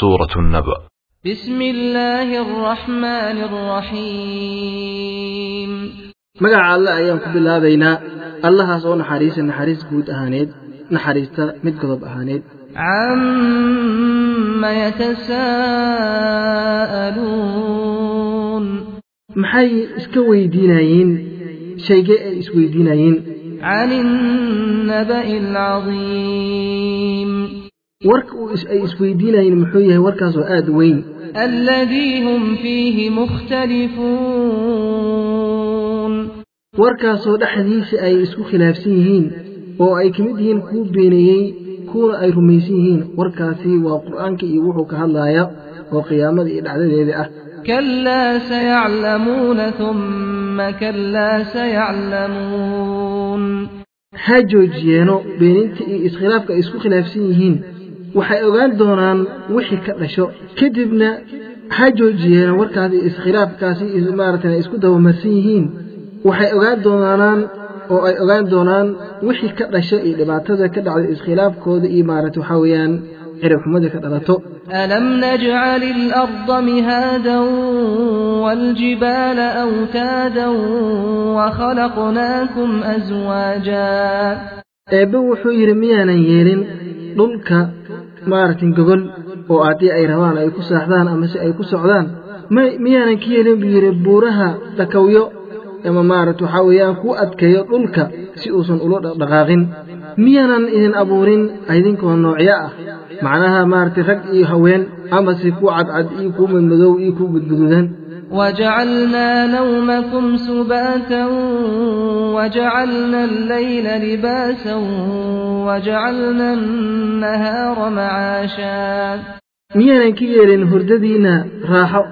سورة النبأ بسم الله الرحمن الرحيم magaca alle ayaan ku bilaabaynaa allahaas oo naxariisa naxariis guud ahaaneed naxariista mid godob ahaaneed عم يتساءلون maxay iska weydiinayeen shaygee ay isweydiinayeen عن النبأ العظيم وارك اسويدينا محوية وارك سؤاد وين الذي هم فيه مختلفون وارك سؤاد حديث اي اسكو خلاف سيهين اي كمدهين كوب بينيين كون اي رميسيهين وارك سي وقرآن كي يوحوك هاللايا وقيامة الاعداد كلا سيعلمون ثم كلا سيعلمون هاجو جيانو بين انت اسخلافك اسكو خلاف waxay ogaan doonaan wixii ka dhasho kadibna ha joojiyeeno warkaasi iskhilaafkaasi is- maaragtay ay isku dabamarsan yihiin waxay ogaan doonaan oo ay ogaan doonaan wixii ka dhasho iyo dhibaatada ka dhacda iskhilaafkooda iyo maaragtay waxaa weeyaan ciribxumada ka dhalato ألم نجعل الأرض مهادا والجبال أوتادا وخلقناكم أزواجا eebbe wuxuu yidhi miyaanan yeelin dhulka maaragtay gogol oo haddii ay rabaan ay ku saaxdaan ama si ay ku socdaan miyaanan ka yeelin buu yidhi buuraha dhakawyo ama maaragta waxaa weeyaan ku adkeeyo dhulka si uusan ula dhaqdhaqaaqin miyaanan idin abuurin idinkoo noocyo ah macnaha maaragtay rag iyo haween amase ku cadcad iyo ku madmadow iyo ku gudgududan وجعلنا نومكم سباتا وجعلنا الليل لباسا وجعلنا النهار معاشا miyaanan ka yeelin hurdadiinna raaxo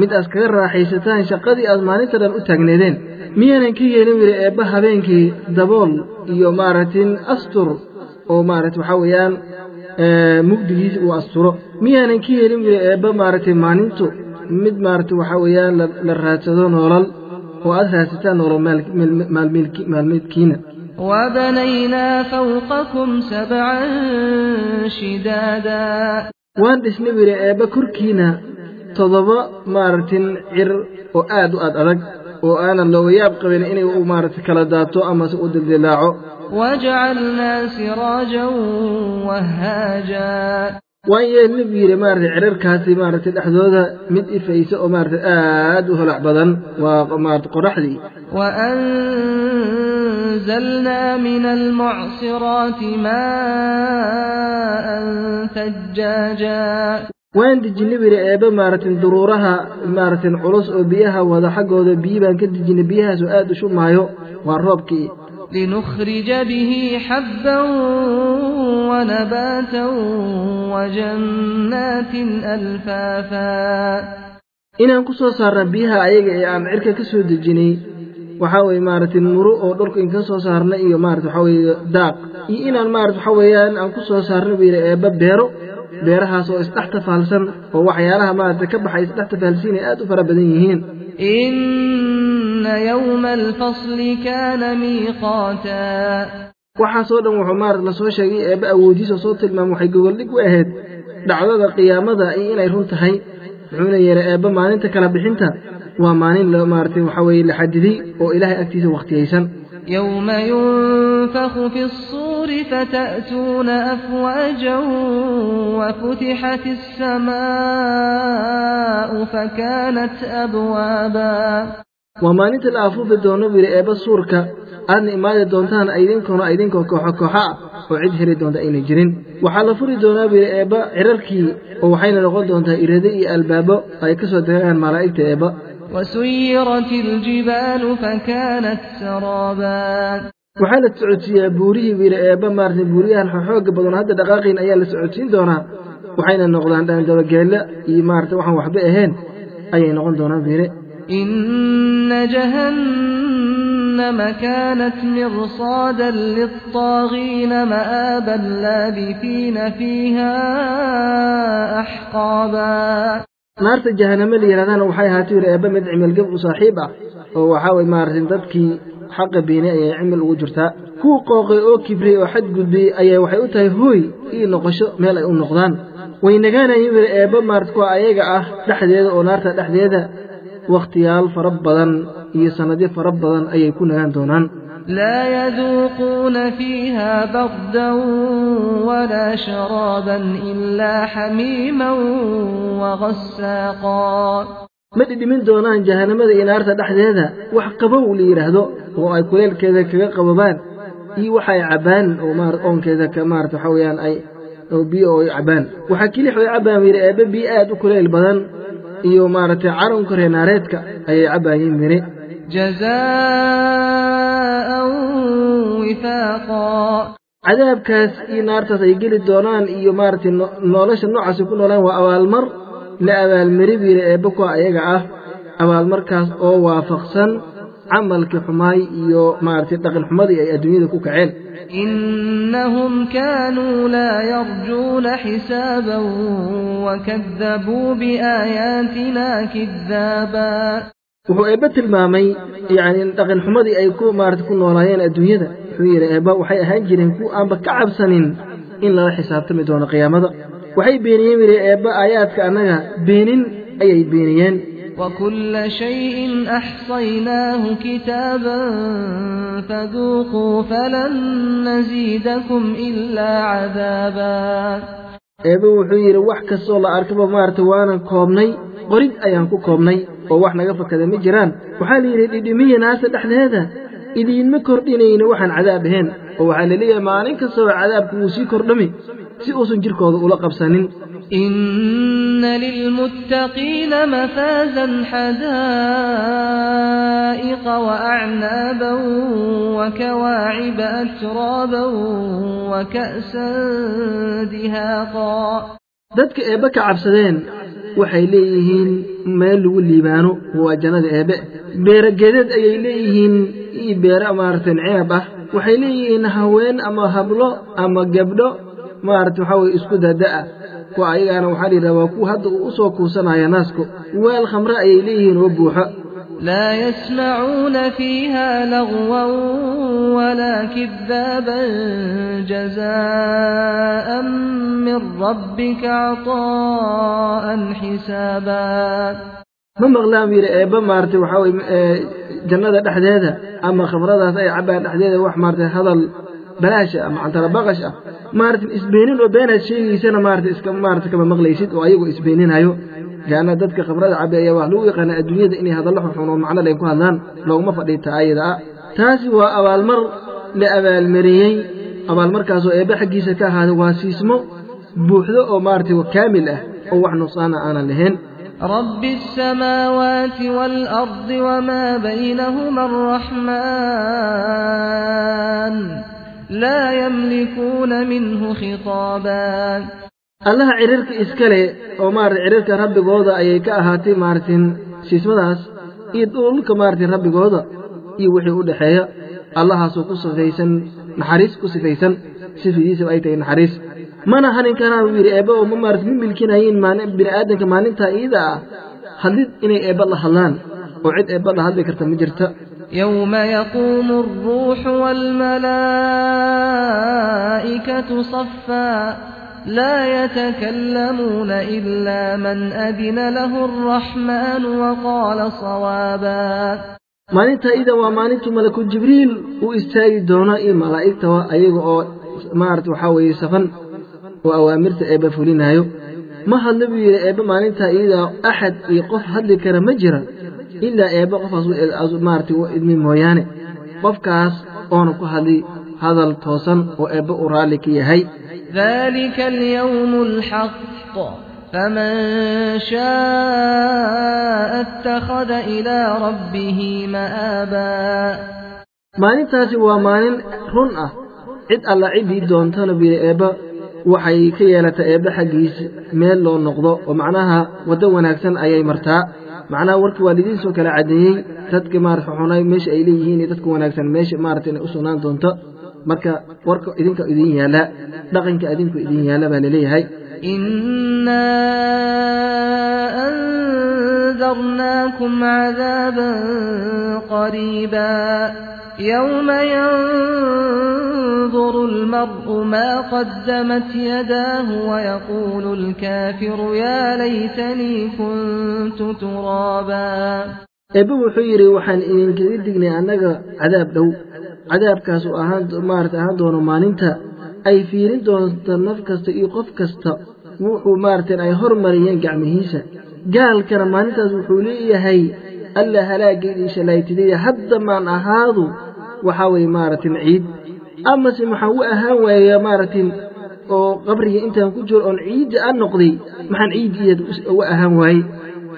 mid aad kaga raaxaysataan shaqadii aad maalinta dhan u taagneedeen miyaanan ka yeelin wili eebba habeenkii dabool iyo maaragtin astur oo maaragta waxaa weeyaan ee, mugdigiisa uu asturo miyaanan ka yeelin wili eebba maaragtay maalintu mid maaragta waxaa weeyaan la- raadsado noolal oo aad raadsataan nolol maalmeedkiina وبنينا فوقكم سبعا شدادا toddoba maaragtin cir oo aad u aad adag oo aanan looga yaab qabin inay u maaragtay kala daato amase u dildilaaco وجعلنا سراجا وهاجا وان يهل نبير مارت عرر كاسي مارت الأحزوزة مد إفايسة ومارت آد وهلح بضن ومارت قرحلي وأنزلنا من المعصرات ماء ثجاجا. وين دي جنب رئيبة مارت ضرورها مارت عرس بيها وذا حق وذا بيبا كد بيها سؤاد شو مايو واربكي لنخرج به حبا ونباتا وجنات ألفافا. إن قصو سارنا بيها أيغا يا عم عركا كسو دجيني وحاوي مارت المرو أو دولك إن قصو سارنا إيو مارت حاوي داق. إن مارت حاوي أن قصو سارنا بيرا بيرو. بيرها سو استحت فالسن ووحيالها مارة كبح استحت فالسين آتو فربدين إن يوم الفصل كان ميقاتا. Waxaasoo dhan wuxuu maarata lasoo sheegay eebba awoodiisa soo tilmaam waxay gogoldhig u ahayd dhacdada qiyaamada iyo inay run tahay wuxuuna yeelay eebba maalinta kala bixinta waa maalin la maaragtay waxaa weeye la xadiday oo ilaahay agtiisa wakhtiyaysan يوم ينفخ في الصور فتأتون أفواجا وفتحت السماء فكانت أبوابا afuufi doono buu yidhi eebba suurka aadna imaadi doontaan idinkuna idinkoo kooxo kooxo ah oo cid heli doonta ayna jirin. Waxaa la furi doonaa buu yidhi eebba cirarkii oo waxayna noqon doontaa irado iyo albaabo ay ka soo degaan malaa'igta eebba waxaa la socotiyaa buurihii buu yidhi eebba maartay buuriyahan xooga badan hadda dhaqaaqiin ayaa la socotiin doonaa. Waxayna noqdaan dhaandabageella iyo maarata waxaan waxba ahayn ayay noqon doonaan buu yidhi. جهنم كانت مرصادا للطاغين مآبا لابثين فيها أحقابا naarta jahaname la yidhahdana waxay ahaatay yidhi eebba mid cimilgab u saaxiib ah oo waxaa weye maaragtay dadkii xaqa beeni ayay cimil ugu jirtaa kuwa qooqay oo kibriyey oo xadgudbiyey ayaa waxay u tahay hooy iyo noqosho meel ay u noqdaan way nagaanayeen wili eebba maarad kuwa ayaga ah dhexdeeda oo naarta dhexdeeda wakhtiyaal fara badan iyo sanadyo fara badan ayay ku nagaan doonaan. Laa yaduuquuna fiiha bardan walaa sharaaban ilaa xamiiman waqasaaqa ma dhidhimin doonaan jahanamada iyo naarta dhexdeeda? Wax qabow la yidhaahdo oo ay kuleelkeeda kaga qababaan iyo waxa ay cabbaan oo ma oonkeeda ka maarata waxaa weyaan ay biyo oo ay cabbaan. Waxaa kii lix oy cabbaan yidhi eebbe biyo aad u kuleyl badan iyo maaragtay caranka reenaareedka ayay cabbaayeen miri cadaabkaas iyo naartaas ay geli doonaan iyo maaragtay nolosha noocaasay ku noolaan waa abaalmar la abaalmiri biile eebba kuwa ayaga ah. Abaalmarkaas oo waafaqsan. Camalkii xumaay iyo maaragtay dhaqan xumadii ay adduunyada ku kaceen إنهم كانوا لا يرجون حسابا وكذبوا بآياتنا كذابا wuxuu eebbe tilmaamay yacni dhaqan xumadii ay ku maarata ku noolaayeen adduunyada wuxuu yidhi eebba waxay ahaan jireen kuwa aanba ka cabsanin in lala xisaabtami doono qiyaamada waxay beeniyeen yidhi eebba aayaadka annaga beenin ayay beeniyeen وكل شيء أحصيناه كتابا فذوقوا فلن نزيدكم إلا عذابا. ابو حير وحك سولا اركبه مارت وأنا كومني قريب أيام كومني ووح نقف كذا مجران وحالي لدمية ناس تحت هذا إذا المكر دينين وحن عذابهن ووحالي لي ما عذاب وسي كردمي سي اوسن جيركو ولا قبسانين إن للمتقين مفازا حدائق وأعنابا وكواعب أترابا وكأسا دهاقا. دادك إيبك عبسدين وحي ليهين مال وليبانو هو جناد إيبا بير جداد أي ليهين إيبير أمارة عيبة. وحي ليهين هوين أما هبلو أما قبلو maaragtay waxaa weye isku dada'a kuwa ayagaana waxaa la yidhaha waa kuwa hadda uu u soo kuusanaya naasku weel khamre ayay leeyihiin oo buuxo لا يسمعون فيها لغوا ولا كذابا جزاء من ربك عطاء حسابا ma maqlaan yidhi eebba maaragtay waxaa weye jannada dhexdeeda ama khamradaas ay cabbaan dhexdeeda wax maaragtay hadal balaasha ama cantarabaqash ah maaragtay isbeenin oo beenaad sheegaysana maaragtay iska maaragtay kama maqlaysid oo ayagu isbeeninayo leanna dadka khamrada cabbi ayaa wax lagu yaqaana adduunyada inay hadallo xunxun oo macno leen ku hadlaan looguma fadhiita ayada ah taasi waa abaalmar la abaalmariyey abaalmarkaasoo eebbe xaggiisa ka ahaaday waa siismo buuxdo oo maaragtay kaamil ah oo wax nuqsaana aanan lahayn رب السماوات والأرض وما بينهما الرحمن laa yamlikuuna minhu khitaabaa allaha cidhiirka iskale oo maarata cidhiirka rabbigooda ayay ka ahaatay maaratin siismadaas iyo dhulka maarata rabbigooda iyo wixii u dhexeeya allahaasoo ku sifaysan naxariis ku sifaysan sifadiisaba ay tahay naxariis mana hanin karaa buu yidhi eebba oo ma maarata ma milkinayin bini aadamka maalintaa iida ah hadlid inay eebba la hadlaan oo cid eebba la hadli karta ma jirta يوم يقوم الروح والملائكة صفا لا يتكلمون إلا من أذن له الرحمن وقال صوابا. مانيتا إذا ومانيت ملك جبريل وإستاي دونا إي ملائكة وأيغ أو مارت وحاوي سفن وأوامرت إبا فولينايو. ما هل نبي إبا مانيتا إذا أحد يقف هل كرمجرا؟ Ilaa eebba qofaas maarata u idmi mooyaane qofkaas oona ku hadli hadal toosan oo eebba uu raalli ka yahay ذلك اليوم الحق فمن شاء اتخذ إلى ربه مآبا maalintaasi waa maalin run ah cid alla ciddii doontana biri eebba waxay ka yeelataa eebba xaggiisa meel loo noqdo oo macnaha waddo wanaagsan ayay martaa macnaha warkii waa lidiin soo kala caddeeyey dadka maarata xunay meesha ay leeyihiin iyo dadka wanaagsan meesha maarata inay u sugnaan doonto marka warka idinka idin yaalla dhaqanka idinku idin yaalla baa laleeyahay أنذرناكم عذابا قريبا يوم ينظر المرء ما قدمت يداه ويقول الكافر يا ليتني كنت ترابا eebbe wuxuu yidhi waxaan idinkaga dignay annaga cadaab dhow cadaabkaasu ahaan maarata ahaan doono maalinta ay fiirin doonto naf kasta iyo qof kasta wuxuu maaratan ay hormariyeen gacmihiisa gaalkana maalintaas wuxuu leeyahay alla halaaggeedii shalaytidaya hadda maan ahaadu waxaa weeye maaratin ciid أما أمس هو أهان ويا مارت قبري أنت كجر عيد أن نقضي. محن عيد يد وأهان ويا